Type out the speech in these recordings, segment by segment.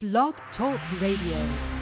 Blog Talk Radio.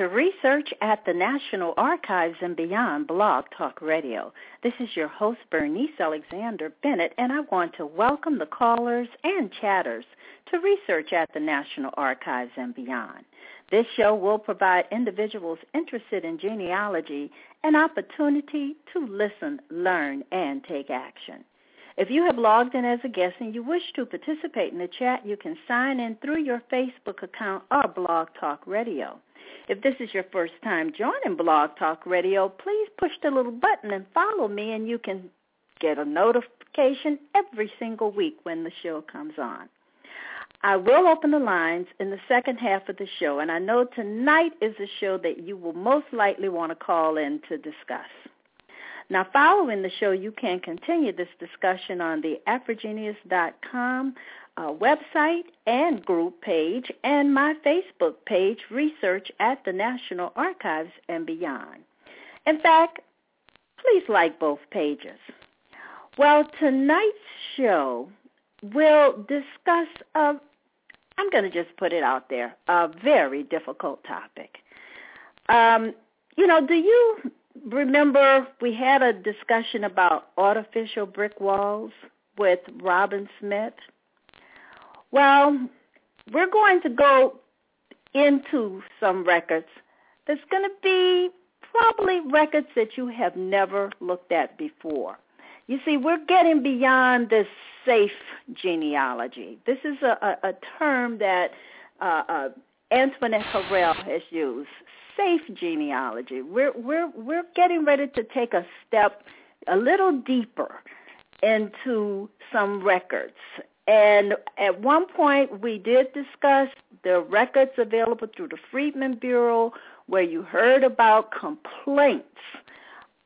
To Research at the National Archives and Beyond Blog Talk Radio. This is your host, Bernice Alexander Bennett, and I want to welcome the callers and chatters to Research at the National Archives and Beyond. This show will provide individuals interested in genealogy an opportunity to listen, learn, and take action. If you have logged in as a guest and you wish to participate in the chat, you can sign in through your Facebook account or Blog Talk Radio. If this is your first time joining Blog Talk Radio, please push the little button and follow me and you can get a notification every single week when the show comes on. I will open the lines in the second half of the show, and I know tonight is a show that you will most likely want to call in to discuss. Now, following the show, you can continue this discussion on the AfriGeneas.com uh, website and group page and my Facebook page, Research at the National Archives and Beyond. In fact, please like both pages. Well, tonight's show will discuss a, I'm going to just put it out there, a very difficult topic. Um, you know, do you remember we had a discussion about artificial brick walls with Robin Smith? Well, we're going to go into some records that's going to be probably records that you have never looked at before. You see, we're getting beyond this safe genealogy. This is a, a, a term that uh, uh, Antoinette Harrell has used. Safe genealogy. We're we're we're getting ready to take a step a little deeper into some records and at one point, we did discuss the records available through the Freedmen Bureau where you heard about complaints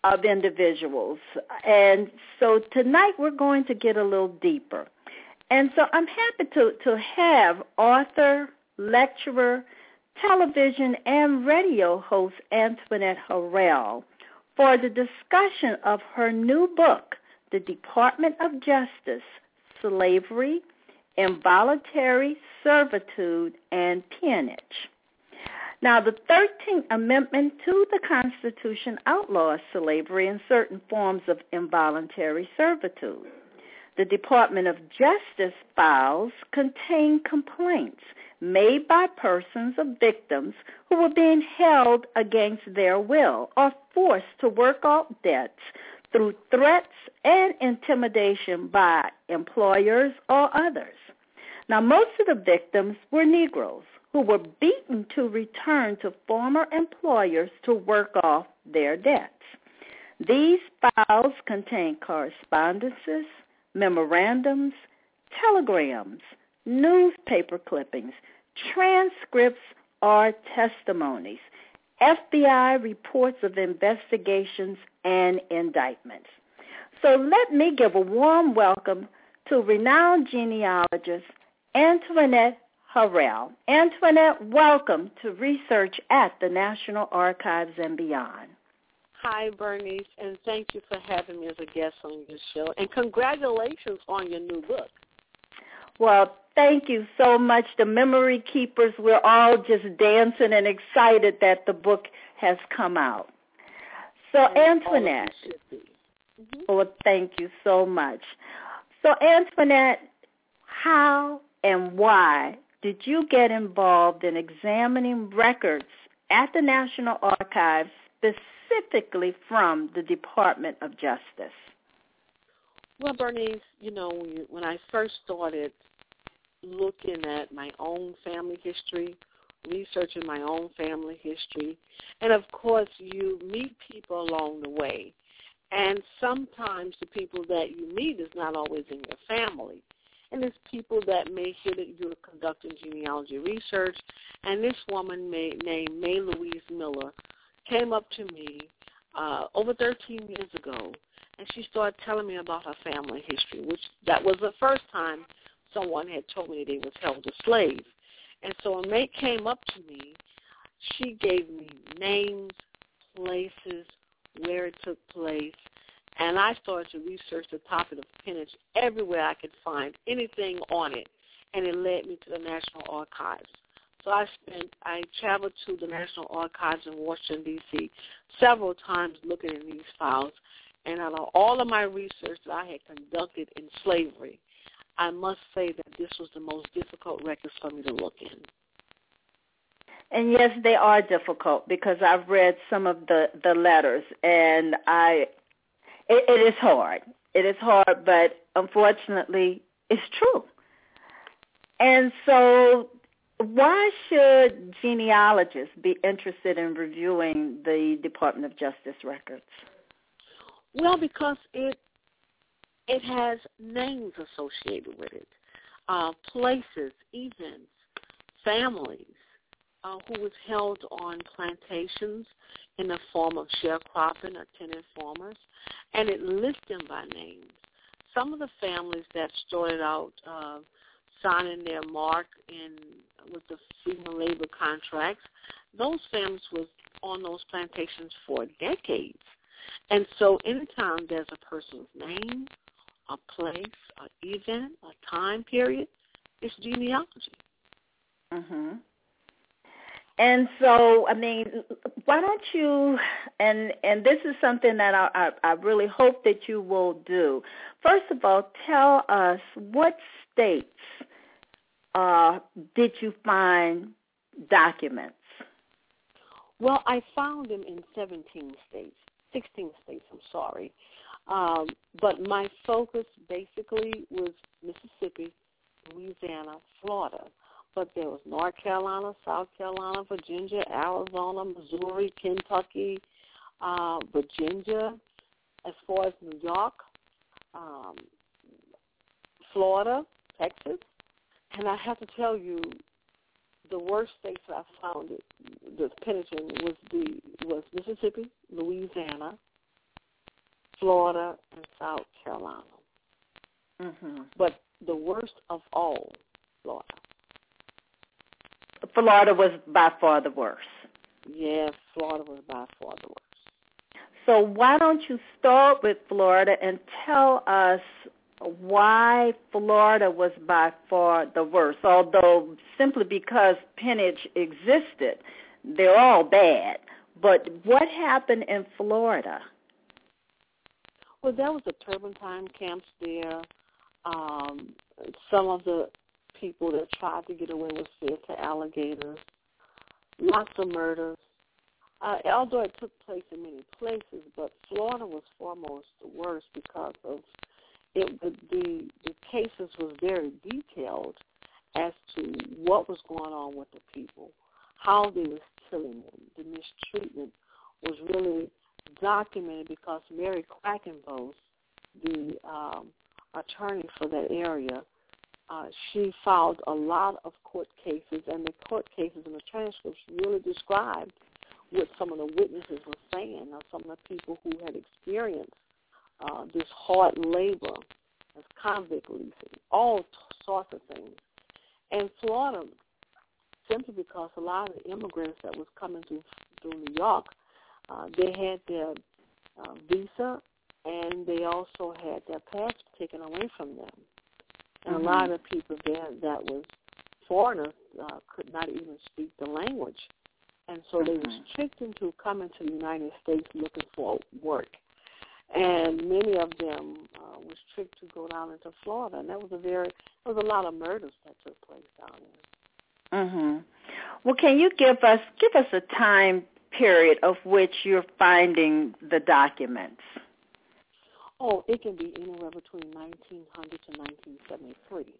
of individuals. And so tonight we're going to get a little deeper. And so I'm happy to, to have author, lecturer, television, and radio host Antoinette Harrell for the discussion of her new book, The Department of Justice, slavery, involuntary servitude, and peonage. Now, the 13th Amendment to the Constitution outlaws slavery and certain forms of involuntary servitude. The Department of Justice files contain complaints made by persons of victims who were being held against their will or forced to work off debts through threats and intimidation by employers or others. Now, most of the victims were Negroes who were beaten to return to former employers to work off their debts. These files contain correspondences, memorandums, telegrams, newspaper clippings, transcripts, or testimonies FBI reports of investigations and indictments. So let me give a warm welcome to renowned genealogist Antoinette Harrell. Antoinette, welcome to Research at the National Archives and Beyond. Hi, Bernice, and thank you for having me as a guest on your show. And congratulations on your new book. Well, thank you so much. The Memory Keepers, we're all just dancing and excited that the book has come out. So, Antoinette. Mm-hmm. Well, thank you so much. So, Antoinette, how and why did you get involved in examining records at the National Archives specifically from the Department of Justice? Well, Bernice, you know, when I first started looking at my own family history, researching my own family history, and of course, you meet people along the way. And sometimes the people that you meet is not always in your family. And it's people that may hear that you're conducting genealogy research. And this woman may, named May Louise Miller came up to me uh, over 13 years ago, and she started telling me about her family history, which that was the first time someone had told me they was held a slave. And so when May came up to me, she gave me names, places, where it took place, and I started to research the topic of peonage everywhere I could find anything on it, and it led me to the National Archives. So I spent, I traveled to the National Archives in Washington, D.C. several times looking in these files. And out of all of my research that I had conducted in slavery, I must say that this was the most difficult records for me to look in. And yes, they are difficult because I've read some of the the letters, and I, it, it is hard. It is hard, but unfortunately, it's true. And so why should genealogists be interested in reviewing the Department of Justice records? Well, because it it has names associated with it, uh, places, events, families uh, who was held on plantations in the form of sharecropping or tenant farmers, and it lists them by names. Some of the families that started out uh, signing their mark in with the seasonal labor contracts, those families was on those plantations for decades. And so anytime there's a person's name, a place, an event, a time period, it's genealogy. Mm-hmm. And so, I mean, why don't you? And and this is something that I, I, I really hope that you will do. First of all, tell us what states uh, did you find documents? Well, I found them in 17 states, 16 states, I'm sorry. Um, but my focus basically was Mississippi, Louisiana, Florida. But there was North Carolina, South Carolina, Virginia, Arizona, Missouri, Kentucky, uh, Virginia, as far as New York, um, Florida, Texas, and I have to tell you, the worst states I found it, the penetration was the was Mississippi, Louisiana, Florida, and South Carolina. Mm-hmm. But the worst of all, Florida. Florida was by far the worst. Yeah, Florida was by far the worst. So why don't you start with Florida and tell us why Florida was by far the worst, although simply because peonage existed, they're all bad. But what happened in Florida? Well, there was the turpentine camps there. Um, some of the people that tried to get away with fed to alligators. Lots of murders. Uh, although it took place in many places, but Florida was foremost the worst because of it, the, the the cases was very detailed as to what was going on with the people, how they was killing them. The mistreatment was really documented because Mary Quackenbos, the um, attorney for that area, uh, she filed a lot of court cases, and the court cases and the transcripts really described what some of the witnesses were saying, or some of the people who had experienced uh, this hard labor as convict leasing, all sorts of things. And Florida, simply because a lot of the immigrants that was coming through through New York, uh, they had their uh, visa and they also had their passport taken away from them. And mm-hmm. a lot of people there that was foreigners uh, could not even speak the language. And so mm-hmm. they were tricked into coming to the United States looking for work. And many of them uh, was tricked to go down into Florida, and that was a very there was a lot of murders that took place down there. Mhm. Well, can you give us give us a time period of which you're finding the documents? Oh, it can be anywhere between 1900 to 1973.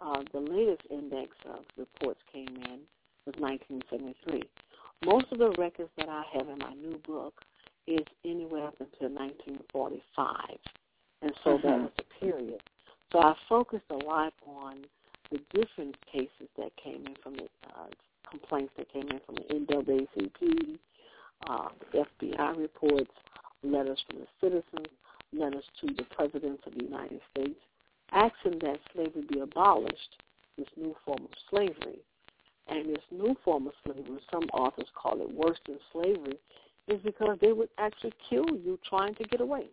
Uh, the latest index of reports came in was 1973. Most of the records that I have in my new book is anywhere up until 1945, and so mm-hmm. that was the period. So I focused a lot on the different cases that came in from the uh, complaints that came in from the NAACP, uh, the FBI reports, letters from the citizens, letters to the presidents of the United States, asking that slavery be abolished, this new form of slavery. And this new form of slavery, some authors call it worse than slavery, is because they would actually kill you trying to get away.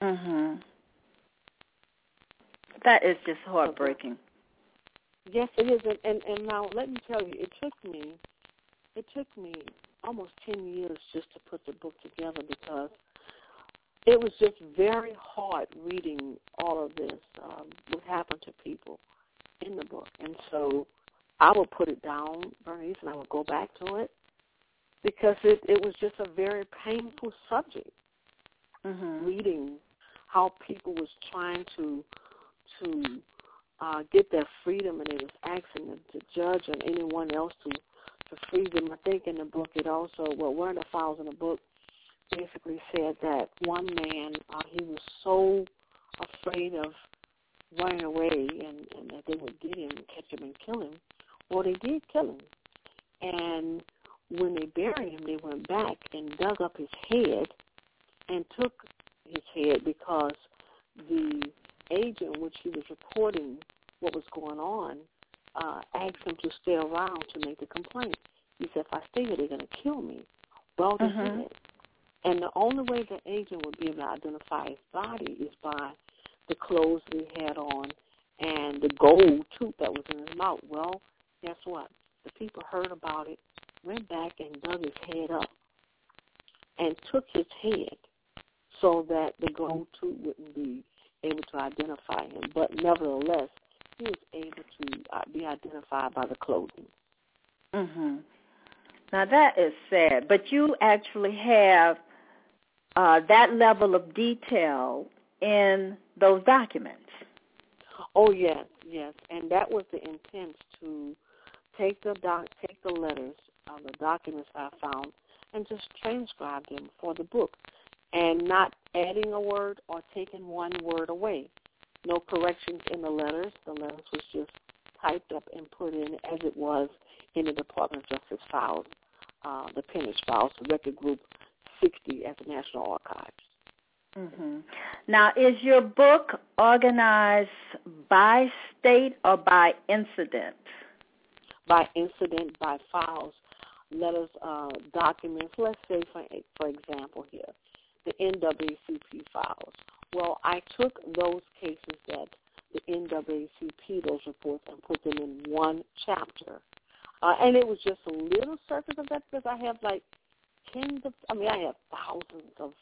Mhm. That is just heartbreaking. Yes, it is, and, and and now let me tell you, it took me, it took me almost ten years just to put the book together because it was just very hard reading all of this, um, what happened to people in the book, and so I would put it down, Bernice, and I would go back to it because it it was just a very painful subject. Mm-hmm. Reading how people was trying to to uh, get their freedom, and it was asking them to judge and anyone else to to free them. I think in the book it also well one of the files in the book basically said that one man uh, he was so afraid of running away and, and that they would get him and catch him and kill him. Well, they did kill him, and when they buried him, they went back and dug up his head and took his head because the agent, which he was reporting what was going on, uh, asked him to stay around to make the complaint. He said, if I stay here, they're going to kill me. Well, they Mhm. did. And the only way the agent would be able to identify his body is by the clothes that he had on and the gold tooth that was in his mouth. Well, guess what? The people heard about it, went back and dug his head up and took his head so that the gold tooth wouldn't be able to identify him. But nevertheless, he was able to uh, be identified by the clothing. Mhm. Now that is sad, but you actually have uh, that level of detail in those documents. Oh yes, yes, and that was the intent to take the doc, take the letters, uh, the documents I found, and just transcribe them for the book, and not adding a word or taking one word away. No corrections in the letters. The letters was just typed up and put in as it was in the Department of Justice files, uh, the peonage files, the Record Group 60 at the National Archives. hmm Now, is your book organized by state or by incident? by incident, by files, letters, uh, documents. Let's say, for for example, here, the NAACP files. Well, I took those cases that the NAACP, those reports, and put them in one chapter. Uh, and it was just a little surface of that because I have like tens of, I mean, I have thousands of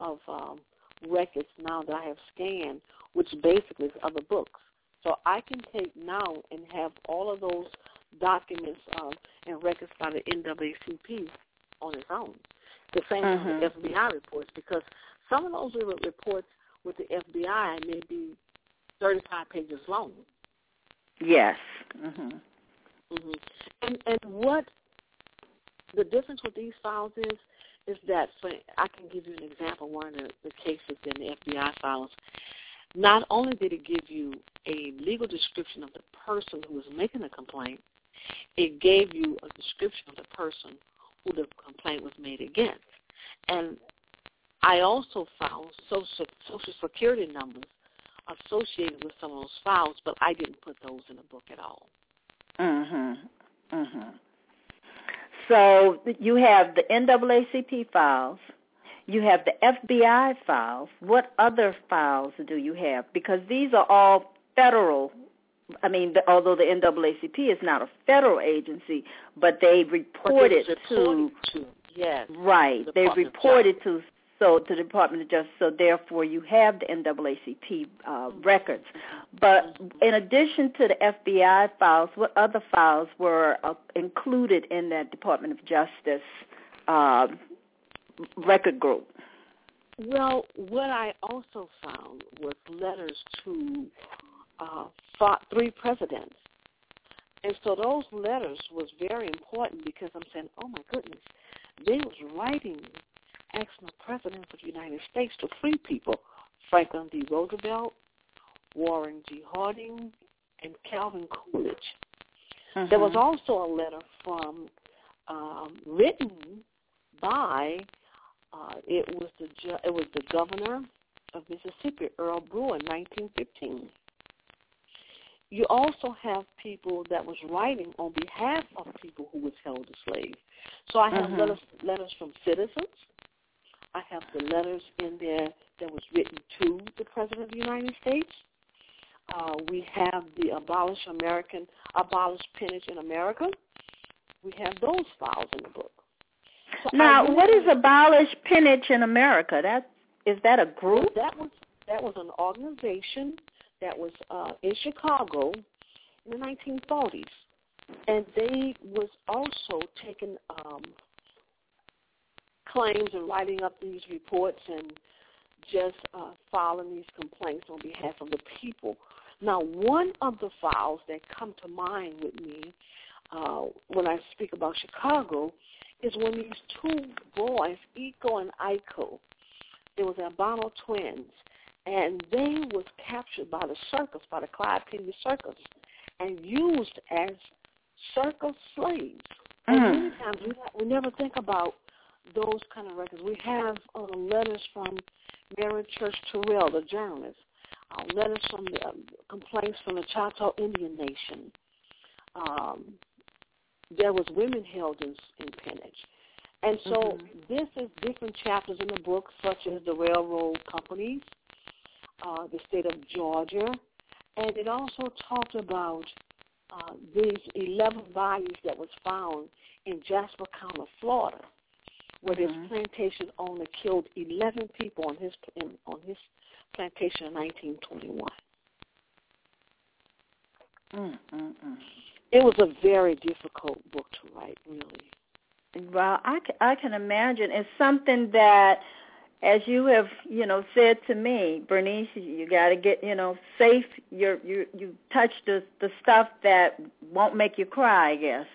of um, records now that I have scanned, which basically is other books. So I can take now and have all of those documents um, and records by the NAACP on its own. The same Mhm. with the FBI reports because some of those re- reports with the FBI may be 35 pages long. Yes. Mm-hmm. Mm-hmm. And and what the difference with these files is is that for I can give you an example. One of the, the cases in the FBI files, not only did it give you a legal description of the person who was making the complaint, it gave you a description of the person who the complaint was made against. And I also found social social security numbers associated with some of those files, but I didn't put those in the book at all. Mhm. Mhm. So you have the NAACP files, you have the FBI files. What other files do you have? Because these are all federal. I mean, the, although the NAACP is not a federal agency, but they But reported it to to yes, right. the They reported to so to the Department of Justice. So therefore, you have the NAACP uh, records. But in addition to the FBI files, what other files were uh, included in that Department of Justice uh, record group? Well, what I also found was letters to uh, three presidents. And so those letters was very important because I'm saying, oh my goodness, they was writing asking the president of the United States to free people, Franklin D. Roosevelt, Warren G. Harding, and Calvin Coolidge. Mm-hmm. There was also a letter from um, written by uh, it was the ju- it was the governor of Mississippi, Earl Brewer, in 1915. You also have people that was writing on behalf of people who was held as slaves. So I have mm-hmm. letters, letters from citizens. I have the letters in there that was written to the President of the United States. Uh, we have the Abolish American, Abolish Peonage in America. We have those files in the book. So now, what is Abolish Peonage in America? That is that a group? That was that was an organization that was uh, in Chicago in the 1940s, and they was also taking um, claims and writing up these reports and just uh, filing these complaints on behalf of the people. Now, one of the files that come to mind with me uh, when I speak about Chicago is when these two boys, Iko and Iko, they was albino twins, and they was captured by the circus, by the Clyde Beatty Circus, and used as circus slaves. Mm. And many times we, we never think about those kind of records. We have uh, letters from Mary Church Terrell, the journalist, uh, letters from the uh, complaints from the Choctaw Indian Nation. Um, there was women held in, in peonage. And so mm-hmm. this is different chapters in the book, such as the railroad companies, uh, the state of Georgia, and it also talked about uh, these 11 bodies that was found in Jasper County, Florida, where mm-hmm. this plantation owner killed 11 people on his in, on his plantation in 1921. Mm-hmm. It was a very difficult book to write, really. Well, I, I can imagine. It's something that as you have, you know, said to me, Bernice, you got to get, you know, safe. You're, you you touch the the stuff that won't make you cry, I guess.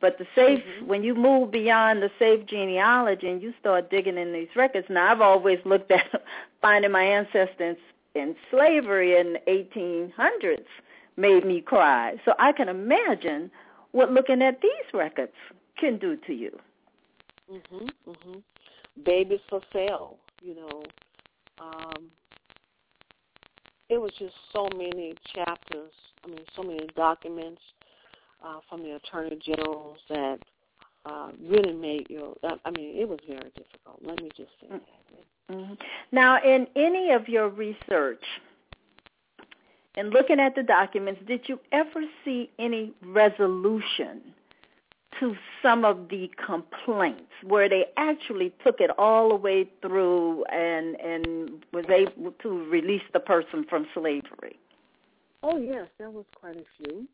But the safe, mm-hmm. when you move beyond the safe genealogy and you start digging in these records. Now, I've always looked at finding my ancestors in slavery in the 1800s made me cry. So I can imagine what looking at these records can do to you. Mhm. Mhm babies for sale, you know. Um, it was just so many chapters, I mean, so many documents uh, from the attorney generals that uh, really made your, I mean, it was very difficult. Let me just say that. Mm-hmm. Now, in any of your research, in looking at the documents, did you ever see any resolution to some of the complaints where they actually took it all the way through and and was able to release the person from slavery. Oh yes, there was quite a few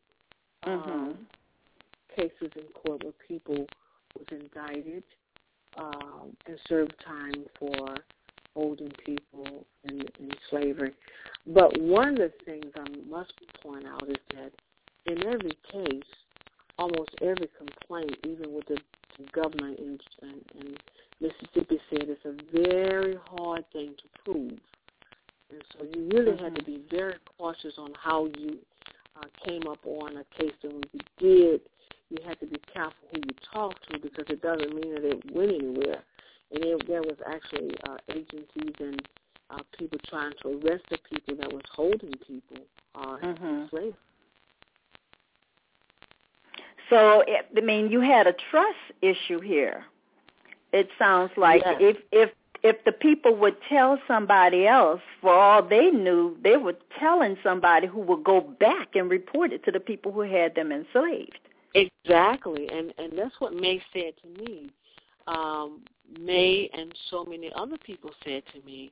mm-hmm. um, cases in court where people was indicted um, and served time for holding people in, in slavery. But one of the things I must point out is that in every case, almost every complaint, even with the, the governor in, in, in Mississippi, said it's a very hard thing to prove. And so you really mm-hmm. had to be very cautious on how you uh, came up on a case. And when you did, you had to be careful who you talked to because it doesn't mean that it went anywhere. And it, there was actually uh, agencies and uh, people trying to arrest the people that was holding people uh, mm-hmm. slavery. So, I mean, you had a trust issue here. It sounds like yes. if if if the people would tell somebody else, for all they knew, they were telling somebody who would go back and report it to the people who had them enslaved. Exactly, and and that's what May said to me. um, May and so many other people said to me,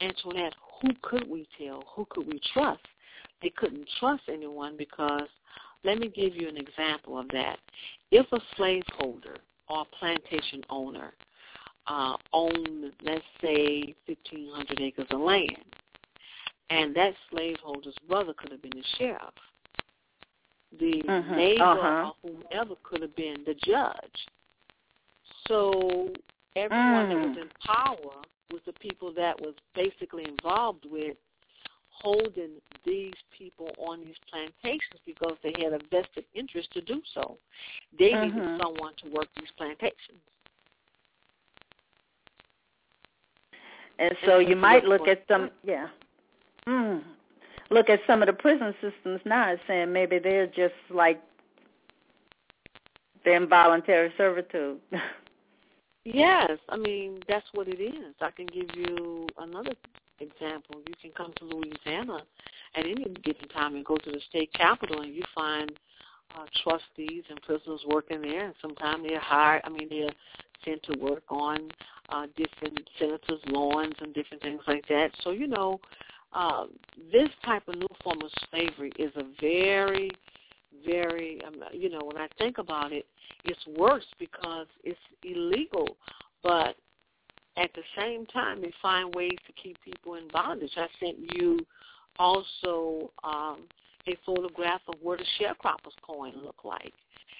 Antoinette, who could we tell? Who could we trust? They couldn't trust anyone because, let me give you an example of that. If a slaveholder or a plantation owner uh, owned, let's say, 1,500 acres of land, and that slaveholder's brother could have been the sheriff, the Mhm, neighbor uh-huh. or whomever could have been the judge. So everyone that was Mm. in power was the people that was basically involved with holding these people on these plantations because they had a vested interest to do so. They Mhm. needed someone to work these plantations. And so And you might look at some, yeah. Mm. Look at some of the prison systems now and saying maybe they're just like the involuntary servitude. Yes, I mean that's what it is. I can give you another example. You can come to Louisiana at any given time and go to the state capitol, and you find uh, trustees and prisoners working there. And sometimes they're hired. I mean, they're sent to work on uh, different senators' lawns and different things like that. So you know, uh, this type of new form of slavery is a very, very. Um, you know, when I think about it, it's worse because it's illegal, but at the same time, they find ways to keep people in bondage. I sent you also um, a photograph of what a sharecropper's coin looked like.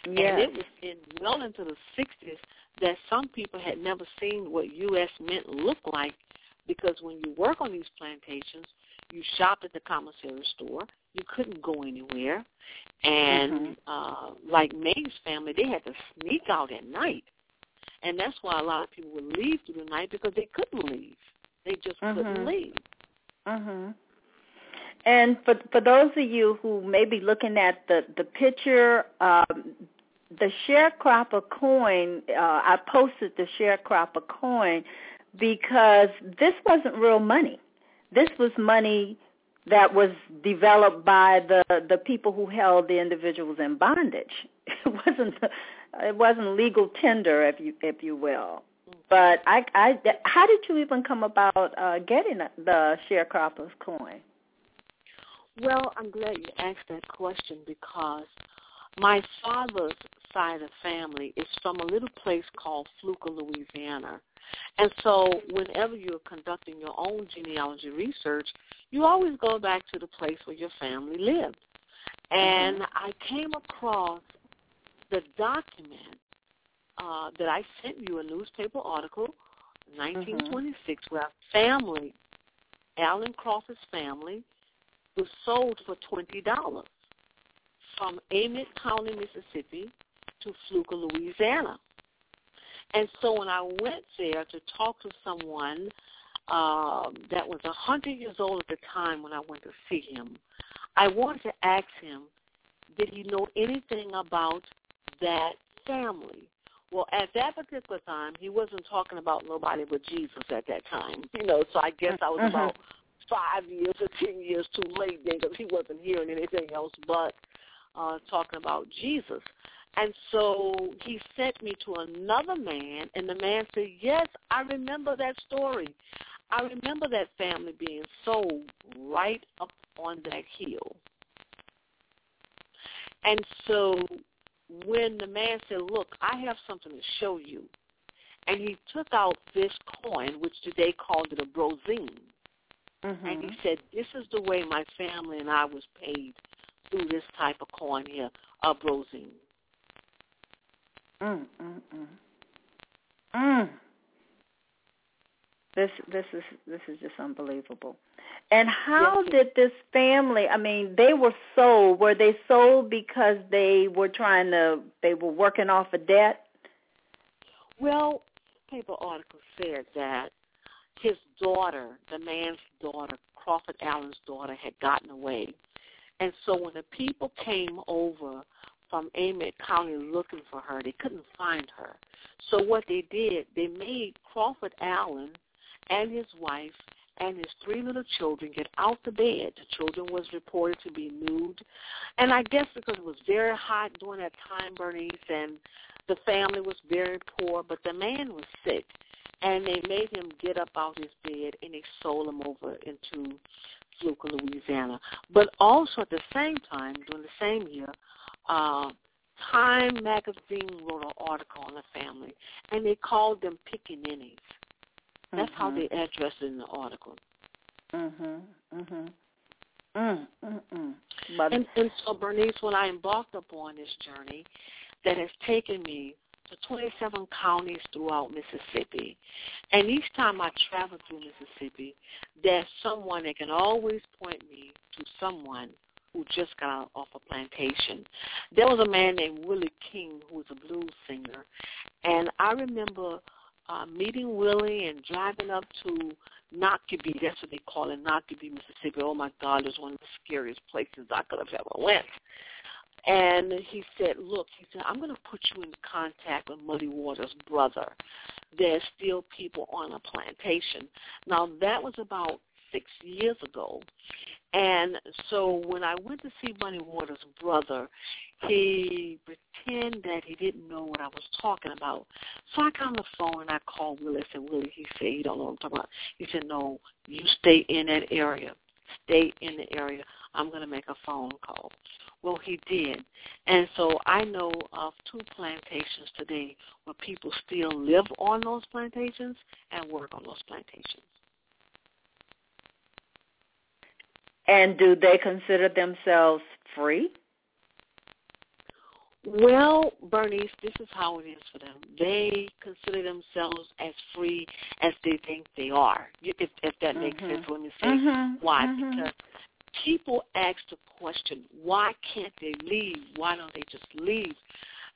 And it was in well into the 60s that some people had never seen what U.S. mint looked like because when you work on these plantations, you shopped at the commissary store. You couldn't go anywhere. And Mhm. uh, like May's family, they had to sneak out at night. And that's why a lot of people would leave through the night because they couldn't leave. They just couldn't Mhm. leave. Mhm. And for for those of you who may be looking at the the picture, um, the sharecropper coin, uh, I posted the sharecropper coin because this wasn't real money. This was money that was developed by the the people who held the individuals in bondage. It wasn't it wasn't legal tender, if you if you will. But I, I, how did you even come about uh, getting the sharecropper's coin? Well, I'm glad you asked that question because my father's side of family is from a little place called Fluker, Louisiana. And so whenever you're conducting your own genealogy research, you always go back to the place where your family lived. And I came across the document uh, that I sent you, a newspaper article, 1926, where a family, Alan Crawford's family, was sold for twenty dollars from Amite County, Mississippi, to Fluker, Louisiana. And so when I went there to talk to someone um, that was a hundred years old at the time when I went to see him, I wanted to ask him, did he know anything about that family? Well, at that particular time, he wasn't talking about nobody but Jesus at that time. You know, so I guess I was Mhm. about five years or ten years too late then because he wasn't hearing anything else but uh, talking about Jesus. And so he sent me to another man, and the man said, yes, I remember that story. I remember that family being sold right up on that hill. And so when the man said, look, I have something to show you, and he took out this coin, which today called it a brozine, Mm-hmm. and he said, this is the way my family and I was paid through this type of coin here, a brozine. Mm, mm, mm. Mm. This this is this is just unbelievable. And how Yes, did this family? I mean, they were sold. Were they sold because they were trying to? They were working off a debt. Well, paper article said that his daughter, the man's daughter, Crawford Allen's daughter, had gotten away. And so when the people came over from Amite County looking for her, they couldn't find her. So what they did, they made Crawford Allen and his wife and his three little children get out the bed. The children was reported to be nude. And I guess because it was very hot during that time, Bernice, and The family was very poor, but the man was sick, and they made him get up out of his bed and they sold him over into Fluker, Louisiana. But also at the same time, during the same year, uh, Time magazine wrote an article on the family, and they called them pickaninnies. That's mm-hmm. how they addressed it in the article. Mhm. Mhm. Mm, mm, mm. But and, and so, Bernice, when I embarked upon this journey that has taken me to 27 counties throughout Mississippi, and each time I travel through Mississippi, there's someone that can always point me to someone who just got off a plantation. There was a man named Willie King who was a blues singer, and I remember uh, meeting Willie and driving up to Noxubee. That's what they call it, Noxubee, Mississippi. Oh my God, it's one of the scariest places I could have ever went. And he said, look, he said, I'm going to put you in contact with Muddy Waters' brother. There's still people on a plantation. Now, that was about six years ago. And so when I went to see Muddy Waters' brother, he pretended that he didn't know what I was talking about. So I got on the phone and I called Willie. I said, Willie, he said, he don't know what I'm talking about. He said, no, you stay in that area. Stay in the area. I'm going to make a phone call. Well, he did. And so I know of two plantations today where people still live on those plantations and work on those plantations. And do they consider themselves free? Well, Bernice, this is how it is for them. They consider themselves as free as they think they are. If if that mm-hmm. makes sense, let me say mm-hmm. why. Mm-hmm. Because people ask the question, why can't they leave? Why don't they just leave?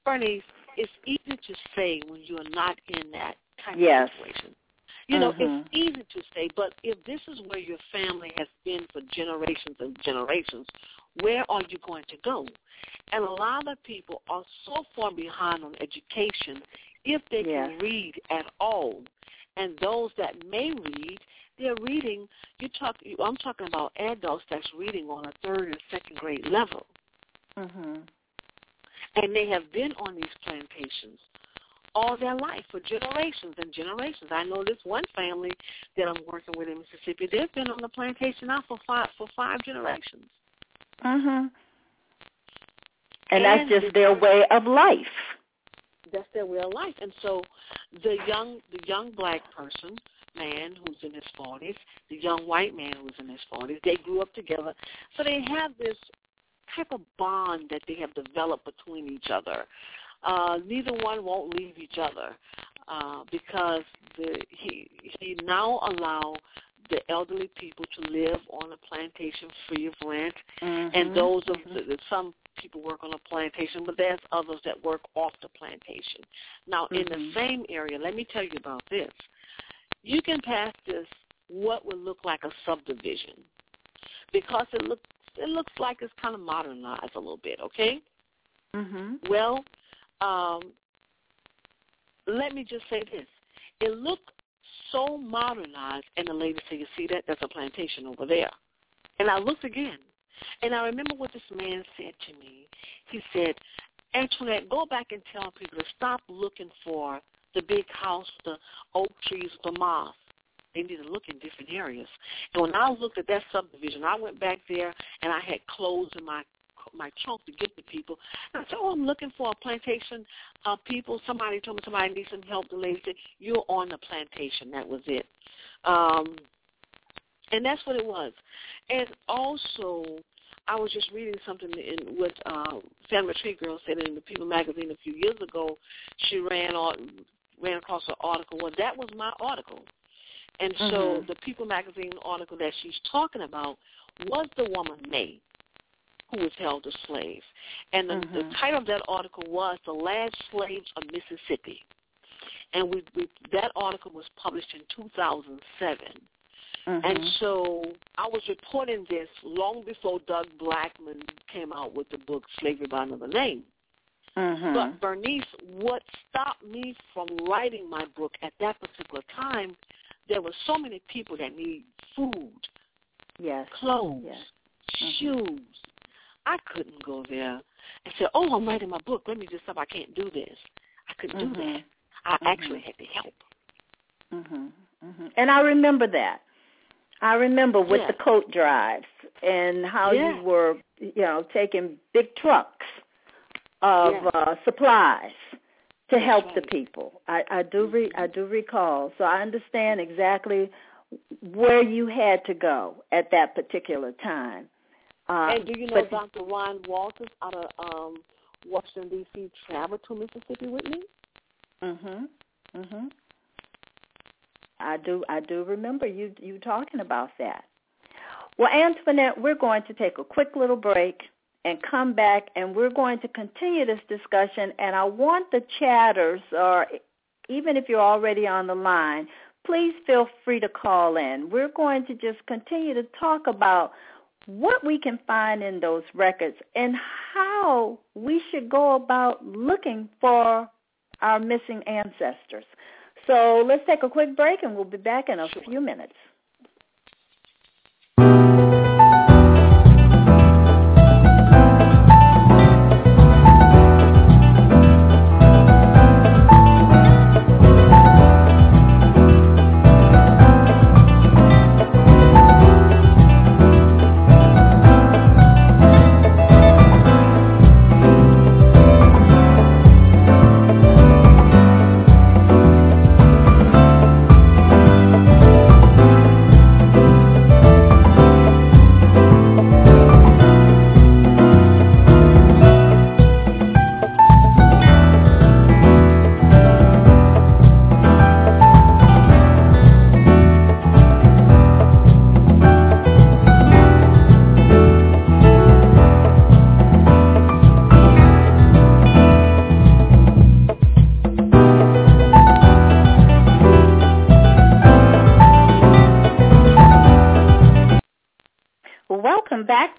Bernice, it's easy to say when you're not in that kind yes. of situation. You know, mm-hmm. it's easy to say, but if this is where your family has been for generations and generations, where are you going to go? And a lot of people are so far behind on education, if they yes. can read at all. And those that may read, they're reading. You talk. I'm talking about adults that's reading on a third and second grade level. Mm-hmm. And they have been on these plantations all their life for generations and generations. I know this one family that I'm working with in Mississippi. They've been on the plantation now for five for five generations. Mhm. And And, that's just their way of life. That's their way of life. And so the young the young black person, man who's in his forties, the young white man who's in his forties, they grew up together. So they have this type of bond that they have developed between each other uh, neither one won't leave each other uh, because the, he he now allow the elderly people to live on a plantation free of rent, mm-hmm. and those of mm-hmm. the, some people work on a plantation, but there's others that work off the plantation. Now, mm-hmm. in the Mm-hmm. same area, let me tell you about this. You can pass this what would look like a subdivision because it looks it looks like it's kind of modernized a little bit. Okay. Mhm. Well, um, let me just say this. It looked so modernized, and the lady said, you see that? That's a plantation over there. And I looked again, and I remember what this man said to me. He said, Antoinette, go back and tell people to stop looking for the big house, the oak trees, the moss. They need to look in different areas. And when I looked at that subdivision, I went back there and I had clothes in my my trunk to give to people. And I said, oh, I'm looking for a plantation of people. Somebody told me somebody needs some help. The lady said, you're on the plantation. That was it. Um, and that's what it was. And also, I was just reading something in what uh, San Tree Girl said in the People magazine a few years ago. She ran on ran across an article. Well, that was my article. And so mm-hmm. the People magazine article that she's talking about was the woman May who was held as slaves. And the, mm-hmm. the title of that article was The Last Slaves of Mississippi. And we, we that article was published in 2007. Mm-hmm. And so I was reporting this long before Doug Blackmon came out with the book Slavery by Another Name. Mm-hmm. But Bernice, what stopped me from writing my book at that particular time, there were so many people that need food, yes, clothes, yes. shoes, Mm-hmm. I couldn't go there and say, "Oh, I'm writing my book. Let me just stop. I can't do this." I couldn't mm-hmm. do that. I mm-hmm. actually had to help. Mhm. Mhm. And I remember that. I remember with yeah. the coat drives and how yeah. you were, you know, taking big trucks of yeah. uh supplies to help right. the people. I, I do re, I do recall. So I understand exactly where you had to go at that particular time. Uh, and do you know Dr. Ron Walters out of um, Washington D.C. traveled to Mississippi with me? Mhm. Mhm. I do I do remember you you talking about that. Well, Antoinette, we're going to take a quick little break and come back and we're going to continue this discussion and I want the chatters or even if you're already on the line, please feel free to call in. We're going to just continue to talk about what we can find in those records and how we should go about looking for our missing ancestors. So let's take a quick break and we'll be back in a sure. few minutes.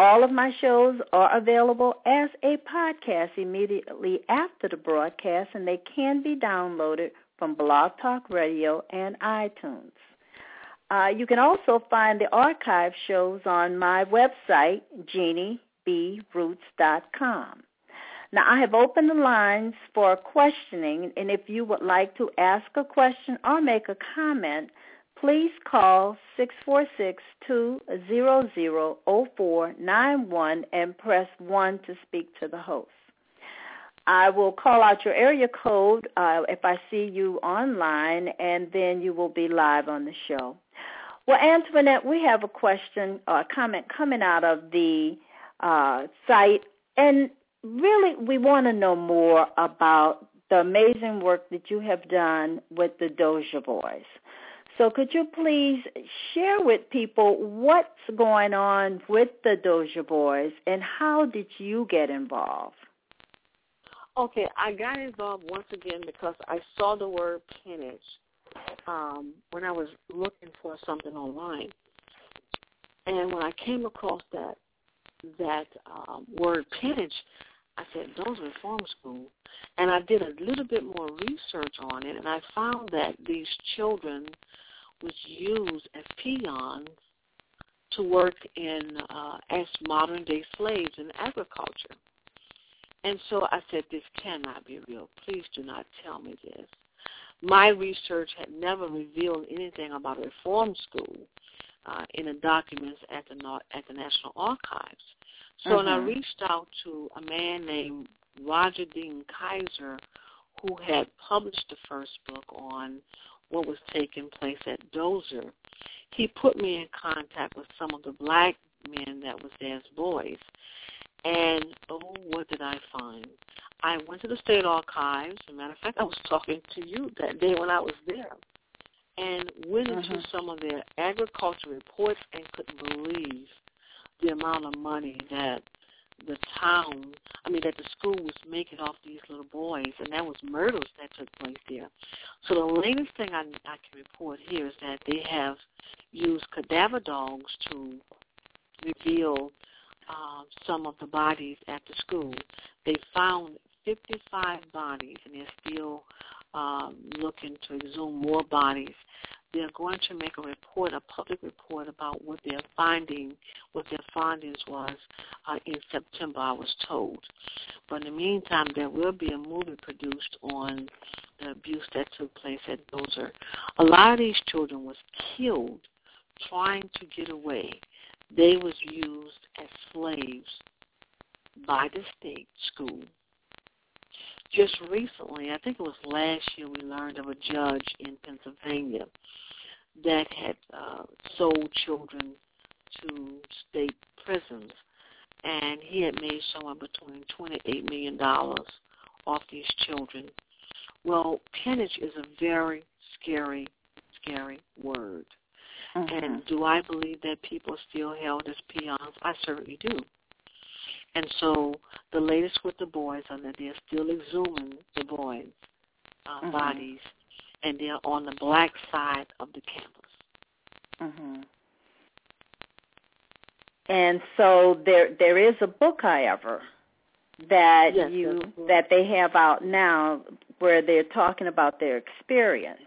All of my shows are available as a podcast immediately after the broadcast, and they can be downloaded from Blog Talk Radio and iTunes. Uh, you can also find the archive shows on my website, jeanniebroots.com. Now, I have opened the lines for questioning, and if you would like to ask a question or make a comment, please call 646-200-0491 and press 1 to speak to the host. I will call out your area code uh, if I see you online, and then you will be live on the show. Well, Antoinette, we have a question or a comment coming out of the uh, site, and really we want to know more about the amazing work that you have done with the Dozier Boys. So could you please share with people what's going on with the Dozier Boys and how did you get involved? Okay, I got involved once again because I saw the word peonage um, when I was looking for something online, and when I came across that that um, word peonage, I said those reform school, and I did a little bit more research on it, and I found that these children was used as peons to work in uh, as modern day slaves in agriculture. And so I said, this cannot be real. Please do not tell me this. My research had never revealed anything about a reform school uh, in the documents at the at the National Archives. So when I mm-hmm. reached out to a man named Roger Dean Kiser, who had published the first book on what was taking place at Dozier, he put me in contact with some of the black men that was there as boys. And oh, what did I find? I went to the state archives. As a matter of fact, I was talking to you that day when I was there, and went into uh-huh. some of their agriculture reports and couldn't believe the amount of money that the town, I mean that the school was making off these little boys, and that was murders that took place there. So the latest thing I, I can report here is that they have used cadaver dogs to reveal uh, some of the bodies at the school. They found 55 bodies, and they're still um, looking to exhume more bodies they're going to make a report, a public report about what their finding, what their findings was uh, in September. I was told, but in the meantime, there will be a movie produced on the abuse that took place at Dozier. A lot of these children was killed trying to get away. They was used as slaves by the state school. Just recently, I think it was last year, we learned of a judge in Pennsylvania that had uh, sold children to state prisons, and he had made somewhere between twenty-eight million dollars off these children. Well, peonage is a very scary, scary word. Mm-hmm. And do I believe that people are still held as peons? I certainly do. And so the latest with the boys are that they're still exhuming the boys' uh, mm-hmm. bodies and they're on the black side of the campus. Mhm. And so there there is a book, however, that yes, you that they have out now where they're talking about their experience.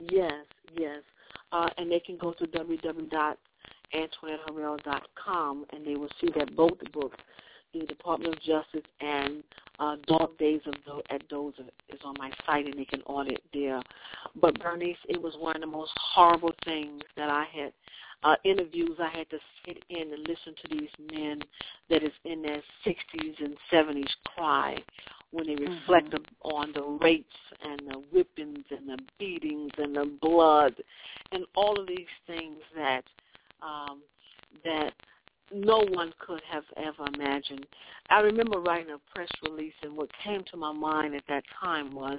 Yes, yes. Uh, and they can go to www.antoinetteharrell.com and they will see that both the books the Department of Justice and uh, Dark Days of Do- at Dozier is on my site, and they can audit there. But Bernice, it was one of the most horrible things that I had. Uh, interviews I had to sit in and listen to these men that is in their 60s and 70s cry when they reflect mm-hmm. on the rapes and the whippings and the beatings and the blood and all of these things that um, that no one could have ever imagined. I remember writing a press release, and what came to my mind at that time was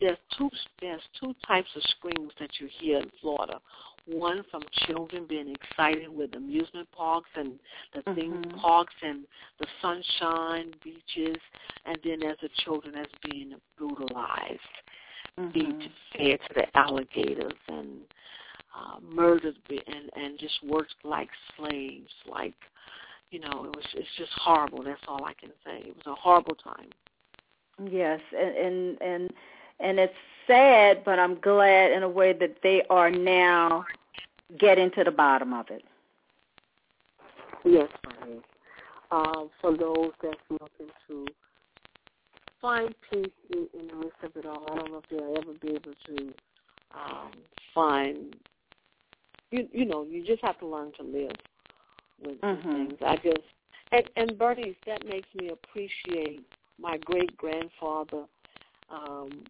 there's two there's two types of screams that you hear in Florida. One from children being excited with amusement parks and the mm-hmm. theme parks and the sunshine beaches, and then there's the children as being brutalized, mm-hmm. being fed to the alligators and uh, murdered and and just worked like slaves. Like, you know, it was it's just horrible. That's all I can say. It was a horrible time. Yes, and and and, and it's sad, but I'm glad in a way that they are now getting to the bottom of it. Yes, honey. Um, for those that's looking to find peace in, in the midst of it all, I don't know if they'll ever be able to um, find you you know you just have to learn to live with mm-hmm. things. I just and and Bernice, that makes me appreciate my great grandfather um,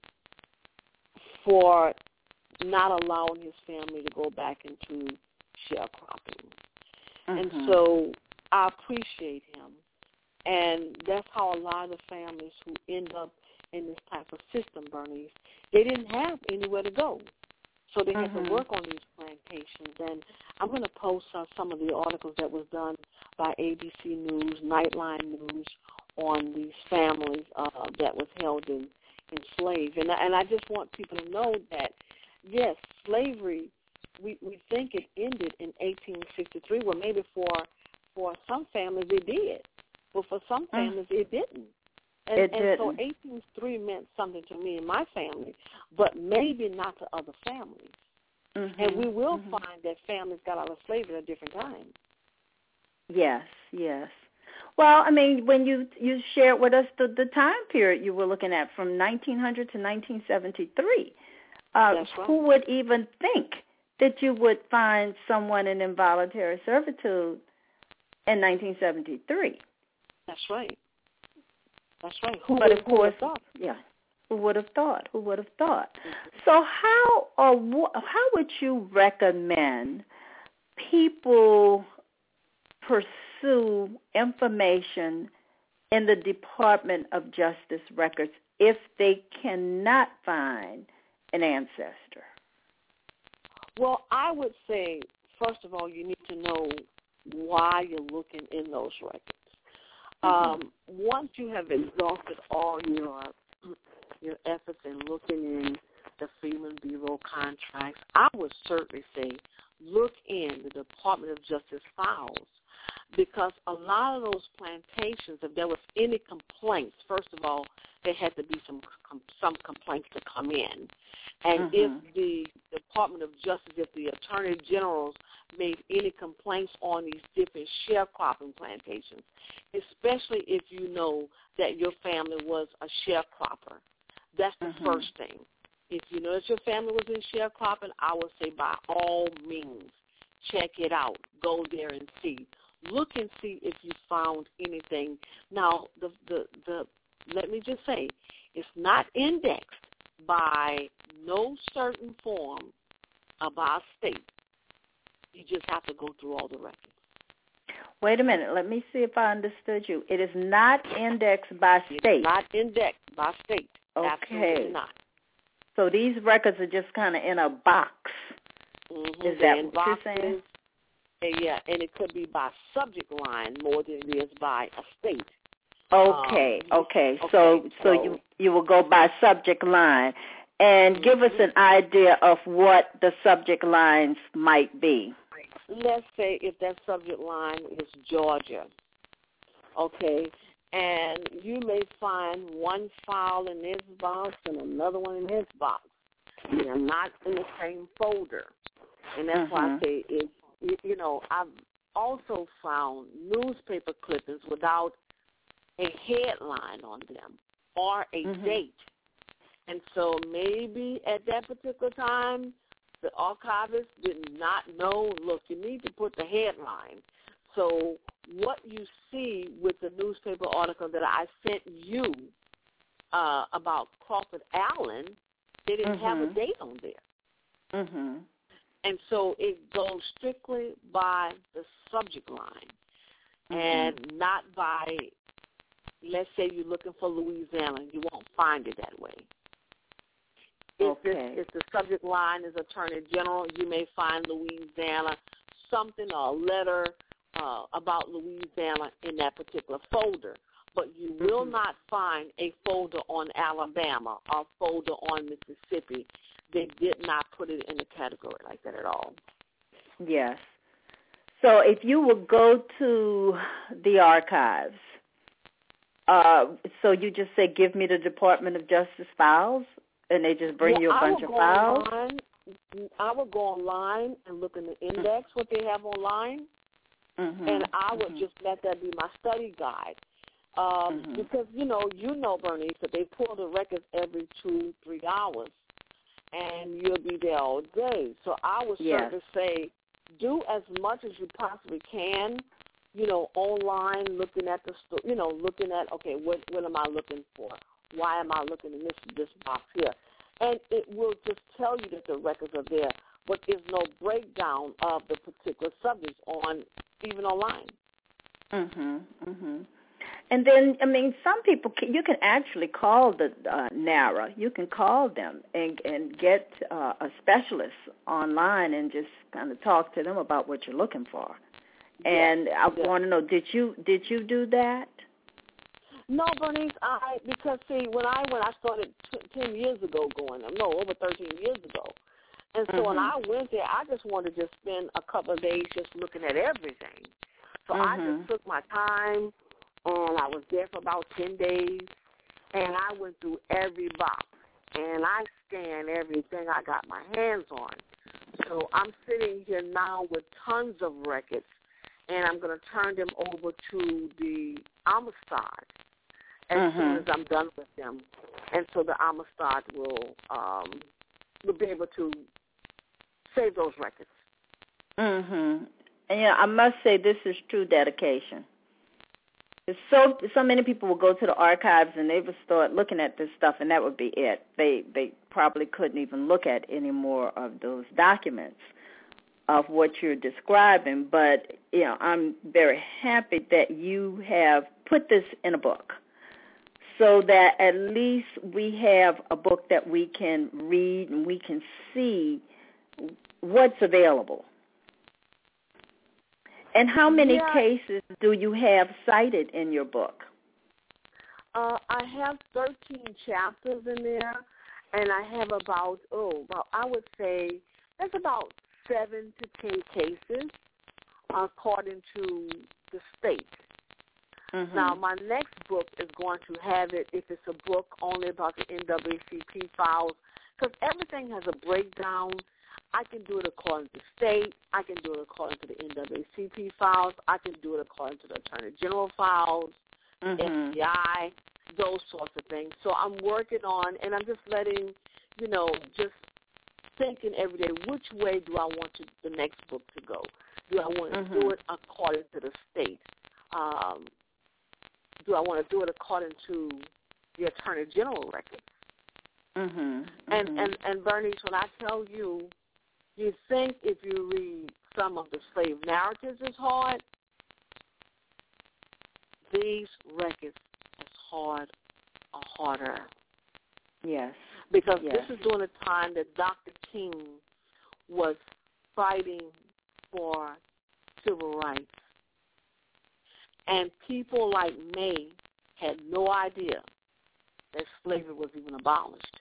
for not allowing his family to go back into sharecropping. Mm-hmm. And so I appreciate him. And that's how a lot of the families who end up in this type of system, Bernice, they didn't have anywhere to go. So they had mm-hmm. to work on these plantations. And I'm going to post uh, some of the articles that was done by ABC News, Nightline News, on these families uh, that was held in enslaved. And and I just want people to know that yes, slavery. We we think it ended in 1863. Well, maybe for for some families it did, but for some mm. families mm. it didn't. And, it and so 183 meant something to me and my family, but maybe not to other families. Mm-hmm. And we will mm-hmm. find that families got out of slavery at different times. Yes, yes. Well, I mean, when you you shared with us the the time period you were looking at from 1900 to 1973, uh, right. who would even think that you would find someone in involuntary servitude in 1973? That's right. That's right. Who but would, of course, yeah. Who would have thought? Who would have thought? So how or wh- how would you recommend people pursue information in the Department of Justice records if they cannot find an ancestor? Well, I would say first of all, you need to know why you're looking in those records. Um, once you have exhausted all your your efforts in looking in the Freedmen Bureau contracts, I would certainly say look in the Department of Justice files because a lot of those plantations, if there was any complaints, first of all, there had to be some some complaints to come in, and mm-hmm. if the Department of Justice, if the Attorney Generals made any complaints on these different sharecropping plantations, especially if you know that your family was a sharecropper, that's the mm-hmm. first thing. If you know that your family was in sharecropping, I would say by all means, check it out. Go there and see. Look and see if you found anything. Now, the the the let me just say, it's not indexed by no certain form of our state. You just have to go through all the records. Wait a minute. Let me see if I understood you. It is not indexed by state. It's not indexed by state. Okay. Absolutely not. So these records are just kind of in a box. Mm-hmm. Is that in what boxes, you're saying? Yeah, and it could be by subject line more than it is by a state. Okay, um, okay. okay. So so you you will go by subject line and give us an idea of what the subject lines might be. Let's say if that subject line is Georgia, okay, and you may find one file in this box and another one in this box. They're not in the same folder, and that's why I Mhm. say it. You, you know, I've also found newspaper clippings without a headline on them or a Mhm. date. And so maybe at that particular time, the archivist did not know, look, you need to put the headline. So what you see with the newspaper article that I sent you uh, about Crawford Allen, they didn't have a Mhm. date on there. Mhm. And so it goes strictly by the subject line Mhm. and not by, let's say you're looking for Louisiana, you won't find it that way. If, Okay. this, if the subject line is Attorney General, you may find Louisiana something or a letter uh, about Louisiana in that particular folder. But you will Mhm. not find a folder on Alabama or a folder on Mississippi. They did not put it in a category like that at all. Yes. So if you will go to the archives, uh, so you just say, "Give me the Department of Justice files," and they just bring well, you a I bunch of files. Online, I would go online and look in the index what they have online, Mhm. and I would Mhm. just let that be my study guide. Um, Mhm. Because you know, you know, Bernice, that they pull the records every two, three hours, and you'll be there all day. So I would Yes. certainly say, do as much as you possibly can. You know, online, looking at the, sto- you know, looking at okay, what what am I looking for? Why am I looking in this this box here? And it will just tell you that the records are there, but there's no breakdown of the particular subjects on even online. Mhm. Mhm. And then, I mean, some people can, you can actually call the uh, NARA. You can call them and and get uh, a specialist online and just kind of talk to them about what you're looking for. And I yes. want to know, did you did you do that? No, Bernice, I because see when I when I started t- ten years ago going, no, over thirteen years ago, and so when Mhm. I went there, I just wanted to just spend a couple of days just looking at everything. So I Mhm. just took my time, and I was there for about ten days, and I went through every box, and I scanned everything I got my hands on. So I'm sitting here now with tons of records, and I'm going to turn them over to the Amistad as soon Mhm. as I'm done with them, and so the Amistad will um, will be able to save those records. Mm-hmm. And yeah, I must say this is true dedication. So so many people will go to the archives and they would start looking at this stuff and that would be it. They they probably couldn't even look at any more of those documents of what you're describing. But you know, I'm very happy that you have put this in a book. So that at least we have a book that we can read and we can see what's available. And how many Yeah. cases do you have cited in your book? Uh, I have 13 chapters in there, and I have about oh, about I would say that's about seven to ten cases, according to the state. Mm-hmm. Now, my next book is going to have it if it's a book only about the NAACP files, because everything has a breakdown. I can do it according to the state. I can do it according to the NAACP files. I can do it according to the Attorney General files, Mhm. FBI, those sorts of things. So I'm working on, and I'm just letting, you know, just thinking every day, which way do I want to, the next book to go? Do I want to do Mhm. it according to the state? Um, do I want to do it according to the Attorney General record? Mhm. And mhm. and and Bernice, when I tell you, you think if you read some of the slave narratives is hard, these records is hard or harder yes. because Yes. this is during a time that Dr. King was fighting for civil rights, and people like me had no idea that slavery was even abolished.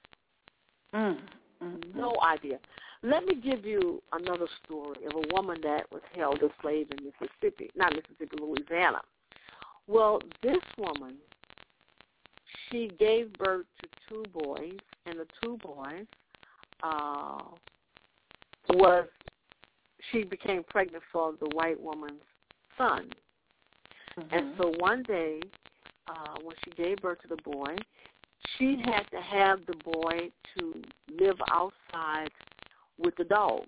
Mm. Mhm. No idea. Let me give you another story of a woman that was held as slave in Mississippi, not Mississippi, Louisiana. Well, this woman, she gave birth to two boys, and the two boys uh, was she became pregnant for the white woman's son. And Mhm. so one day, uh, when she gave birth to the boy, she had to have the boy to live outside with the dogs.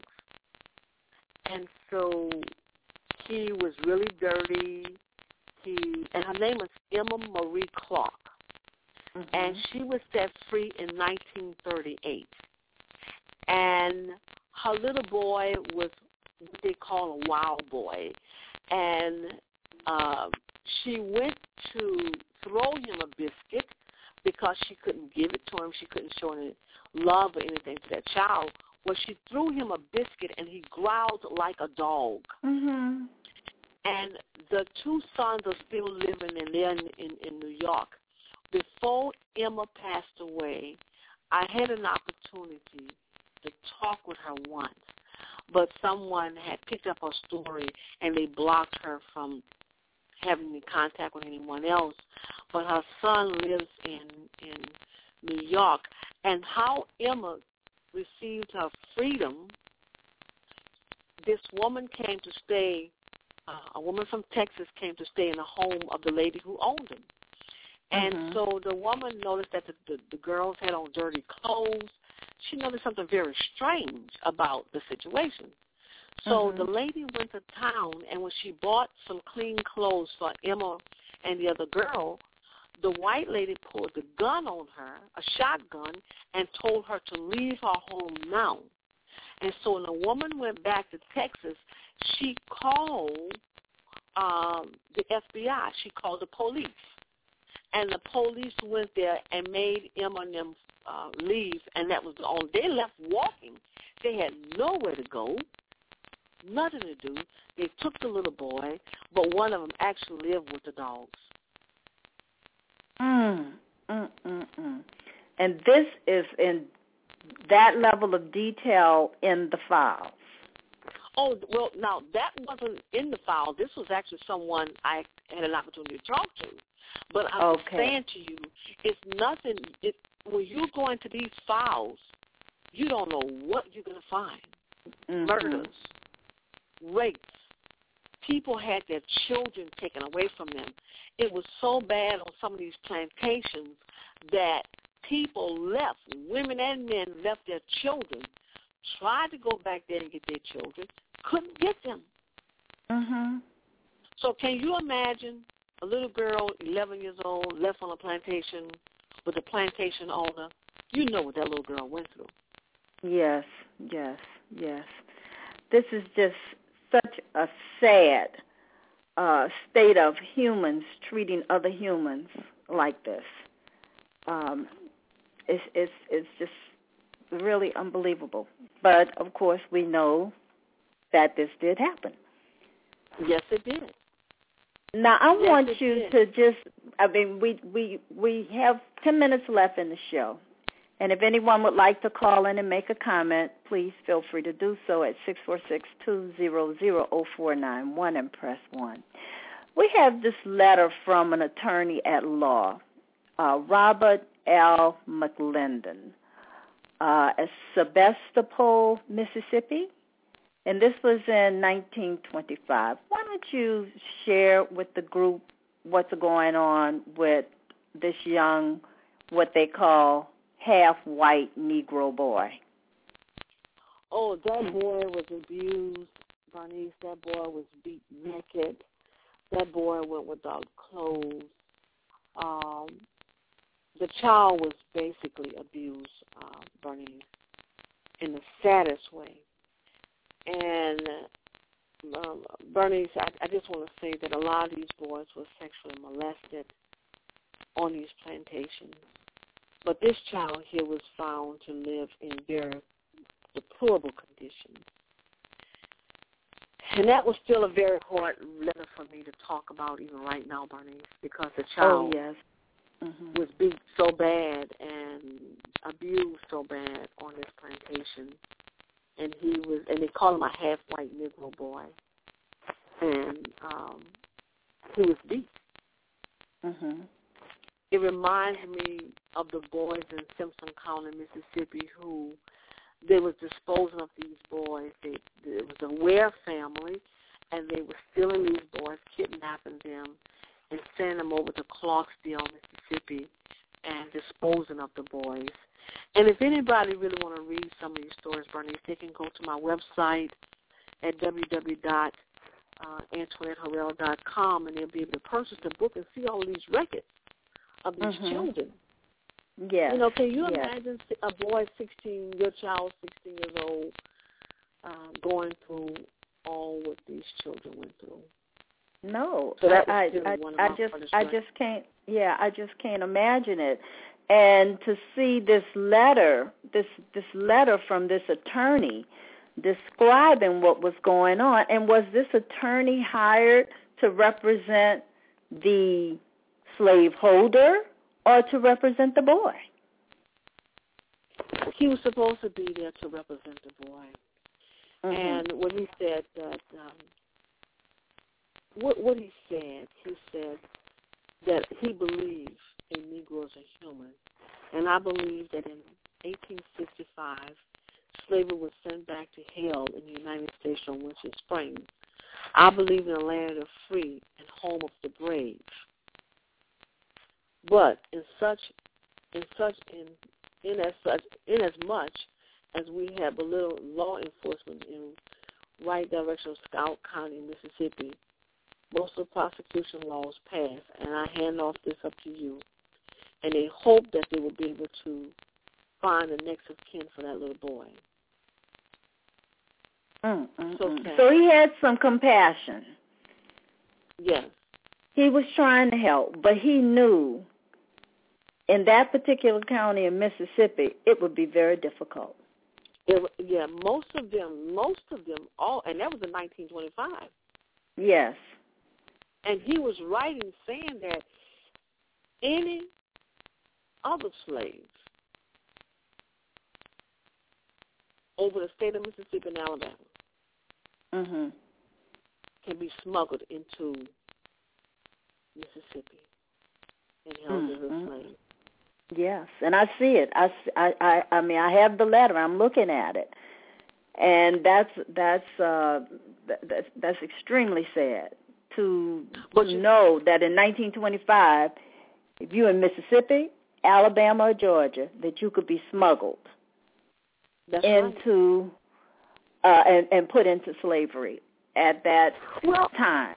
And so he was really dirty. He and her name was Emma Marie Clark, Mhm. and she was set free in 1938. And her little boy was what they call a wild boy, and um, she went to throw him a biscuit because she couldn't give it to him. She couldn't show any love or anything to that child. Well, she threw him a biscuit, and he growled like a dog. Mhm. And the two sons are still living, and they're in, in, in New York. Before Emma passed away, I had an opportunity to talk with her once, but someone had picked up her story and they blocked her from having any contact with anyone else. But her son lives in in New York, and how Emma received her freedom. This woman came to stay. Uh, a woman from Texas came to stay in the home of the lady who owned him. And Mhm. so the woman noticed that the, the, the girls had on dirty clothes. She noticed something very strange about the situation. So Mhm. the lady went to town, and when she bought some clean clothes for Emma and the other girl, the white lady pulled the gun on her, a shotgun, and told her to leave her home now. And so when the woman went back to Texas, she called um, the FBI. She called the police. And the police went there and made them uh, leave, and that was only. They left walking. They had nowhere to go, nothing to do. They took the little boy, but one of them actually lived with the dogs. Mm. Mm. Mm. Mm. And this is in that level of detail in the files. Oh well, now that wasn't in the file. This was actually someone I had an opportunity to talk to. But I'm Okay. saying to you, it's nothing. It, when you go into these files, you don't know what you're going to find. Mhm. Murders, rapes. People had their children taken away from them. It was so bad on some of these plantations that people left, women and men left their children, tried to go back there and get their children, couldn't get them. Mhm. So can you imagine a little girl, 11 years old, left on a plantation with a plantation owner? You know what that little girl went through. Yes, yes, yes. This is just a sad uh, state of humans treating other humans like this. Um, it's it's it's just really unbelievable. But of course, we know that this did happen. Yes, it did. Now I yes, want you did. to just I mean we we we have 10 minutes left in the show. And if anyone would like to call in and make a comment, please feel free to do so at 646-200-0491 and press 1. We have this letter from an attorney at law, uh, Robert L. McLendon, uh, at Sebastopol, Mississippi. And this was in 1925. Why don't you share with the group what's going on with this young, what they call half-white Negro boy? Oh, that boy was abused, Bernice. That boy was beat naked. That boy went without clothes. Um, the child was basically abused, uh, Bernice, in the saddest way. And um, Bernice, I, I just want to say that a lot of these boys were sexually molested on these plantations. But this child here was found to live in very deplorable conditions. And that was still a very hard letter for me to talk about even right now, Bernice, because the child oh, yes. mm-hmm. was beat so bad and abused so bad on this plantation. And he was, and they called him a half-white Negro boy. And um, he was beat. Mm-hmm. It reminds me of the boys in Simpson County, Mississippi, who they was disposing of these boys. They, it was a Ware family, and they were stealing these boys, kidnapping them, and sending them over to Clarksville, Mississippi, and disposing of the boys. And if anybody really want to read some of these stories, Bernice, they can go to my website at www.antoinetteharrell.com, uh, and they'll be able to purchase the book and see all these records of these mm-hmm. children. Yes. You know, can you yes. imagine a boy 16, your child 16 years old, um, going through all what these children went through? No, so I, I, I, I just, I just can't. Yeah, I just can't imagine it. And to see this letter, this this letter from this attorney, describing what was going on, and was this attorney hired to represent the slaveholder or to represent the boy? He was supposed to be there to represent the boy. Mm-hmm. And when he said that, um, what what he said, he said that he believes a Negro is a human, and I believe that in 1865, slavery was sent back to hell in the United States on it sprang. I believe in a land of free and home of the brave. But in such, in such, in in as such, in as much as we have a little law enforcement in right direction of Scott County, Mississippi, most of the prosecution laws pass, and I hand off this up to you. And they hope that they will be able to find the next of kin for that little boy. Mm, mm, so, mm. so he had some compassion. Yes. He was trying to help, but he knew in that particular county in Mississippi, it would be very difficult. It, yeah, most of them, most of them, all, and that was in 1925. Yes. And he was writing saying that any other slaves over the state of Mississippi and Alabama mm-hmm. can be smuggled into Mississippi and held mm-hmm. as a slave. Yes, and I see it. I, I, I mean, I have the letter. I'm looking at it, and that's that's uh, that's that's extremely sad to, you, know that in 1925, if you're in Mississippi, Alabama, or Georgia, that you could be smuggled into right. uh, and, and put into slavery at that well, time.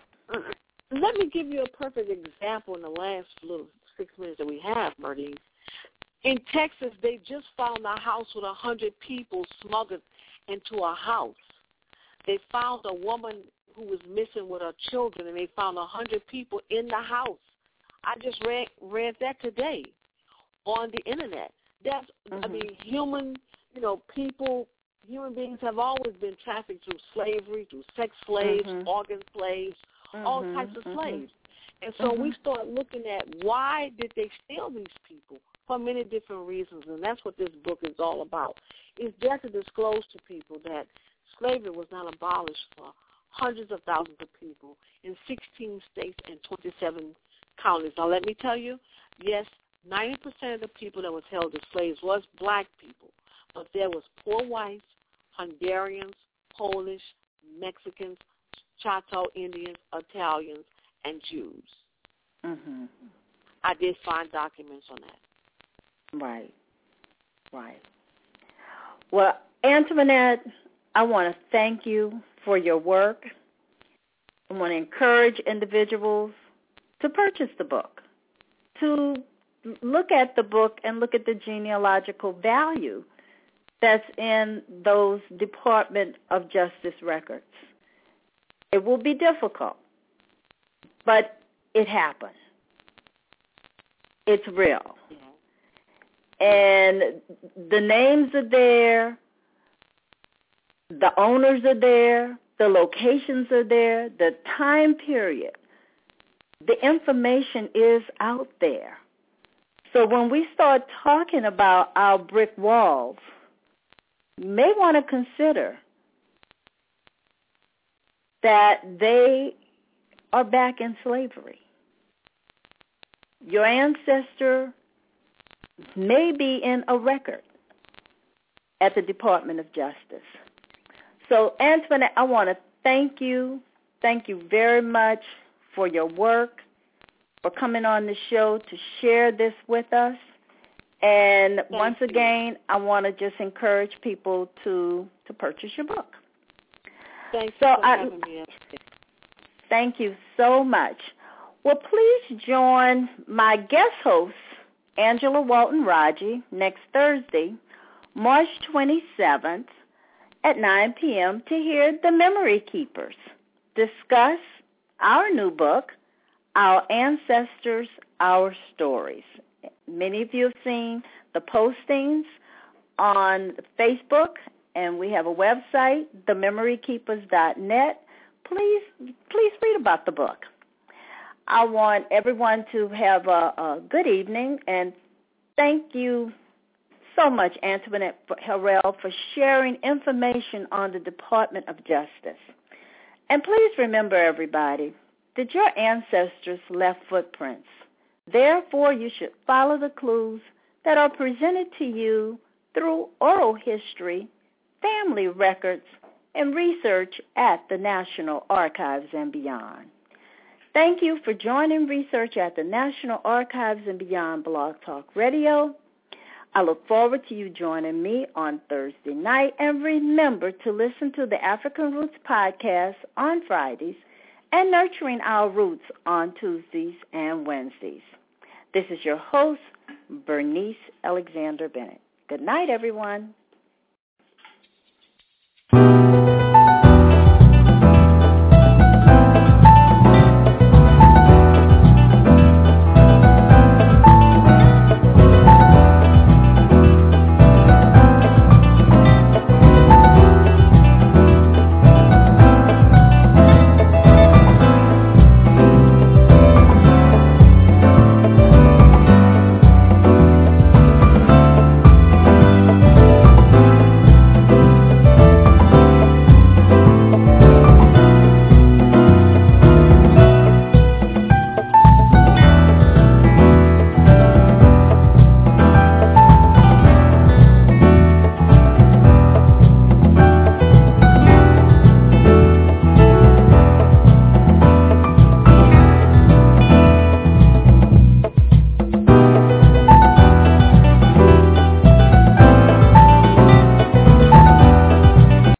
Let me give you a perfect example in the last little six minutes that we have, Marty. In Texas, they just found a house with a hundred people smuggled into a house. They found a woman who was missing with her children, and they found a hundred people in the house. I just read read that today on the internet. That's mm-hmm. I mean, human, you know, people, human beings have always been trafficked through slavery, through sex slaves, Mhm. organ slaves, all Mhm, types of mhm. slaves. And so we Mhm. start looking at why did they steal these people for many different reasons, and that's what this book is all about. It's there to disclose to people that slavery was not abolished for hundreds of thousands of people in 16 states and 27 counties. Now, let me tell you, yes, 90% of the people that was held as slaves was black people, but there was poor whites, Hungarians, Polish, Mexicans, Choctaw Indians, Italians, and Jews. Mm-hmm. I did find documents on that. Right. Right. Well, Antoinette, I want to thank you for your work. I want to encourage individuals to purchase the book, to look at the book and look at the genealogical value that's in those Department of Justice records. It will be difficult, but it happened. It's real. Yeah. And the names are there, the owners are there, the locations are there, the time period. The information is out there. So when we start talking about our brick walls, you may want to consider that they are back in slavery. Your ancestor may be in a record at the Department of Justice. So, Antoinette, I want to thank you. Thank you very much for your work, for coming on the show to share this with us. And once you. again, I want to just encourage people to to purchase your book. Thanks So for I- having me. Thank you so much. Well, please join my guest host, Angela Walton Raji, next Thursday, March 27th at 9 p.m. to hear The Memory Keepers discuss our new book, Our Ancestors, Our Stories. Many of you have seen the postings on Facebook, and we have a website, thememorykeepers.net. Please, please read about the book. I want everyone to have a, a good evening, and thank you so much, Antoinette Harrell, for sharing information on the Department of Justice. And please remember, everybody, that your ancestors left footprints. Therefore, you should follow the clues that are presented to you through oral history, family records, and research at the National Archives and beyond. Thank you for joining research at the National Archives and Beyond Blog Talk Radio. I look forward to you joining me on Thursday night. And remember to listen to the African Roots podcast on Fridays and Nurturing Our Roots on Tuesdays and Wednesdays. This is your host, Bernice Alexander Bennett. Good night, everyone.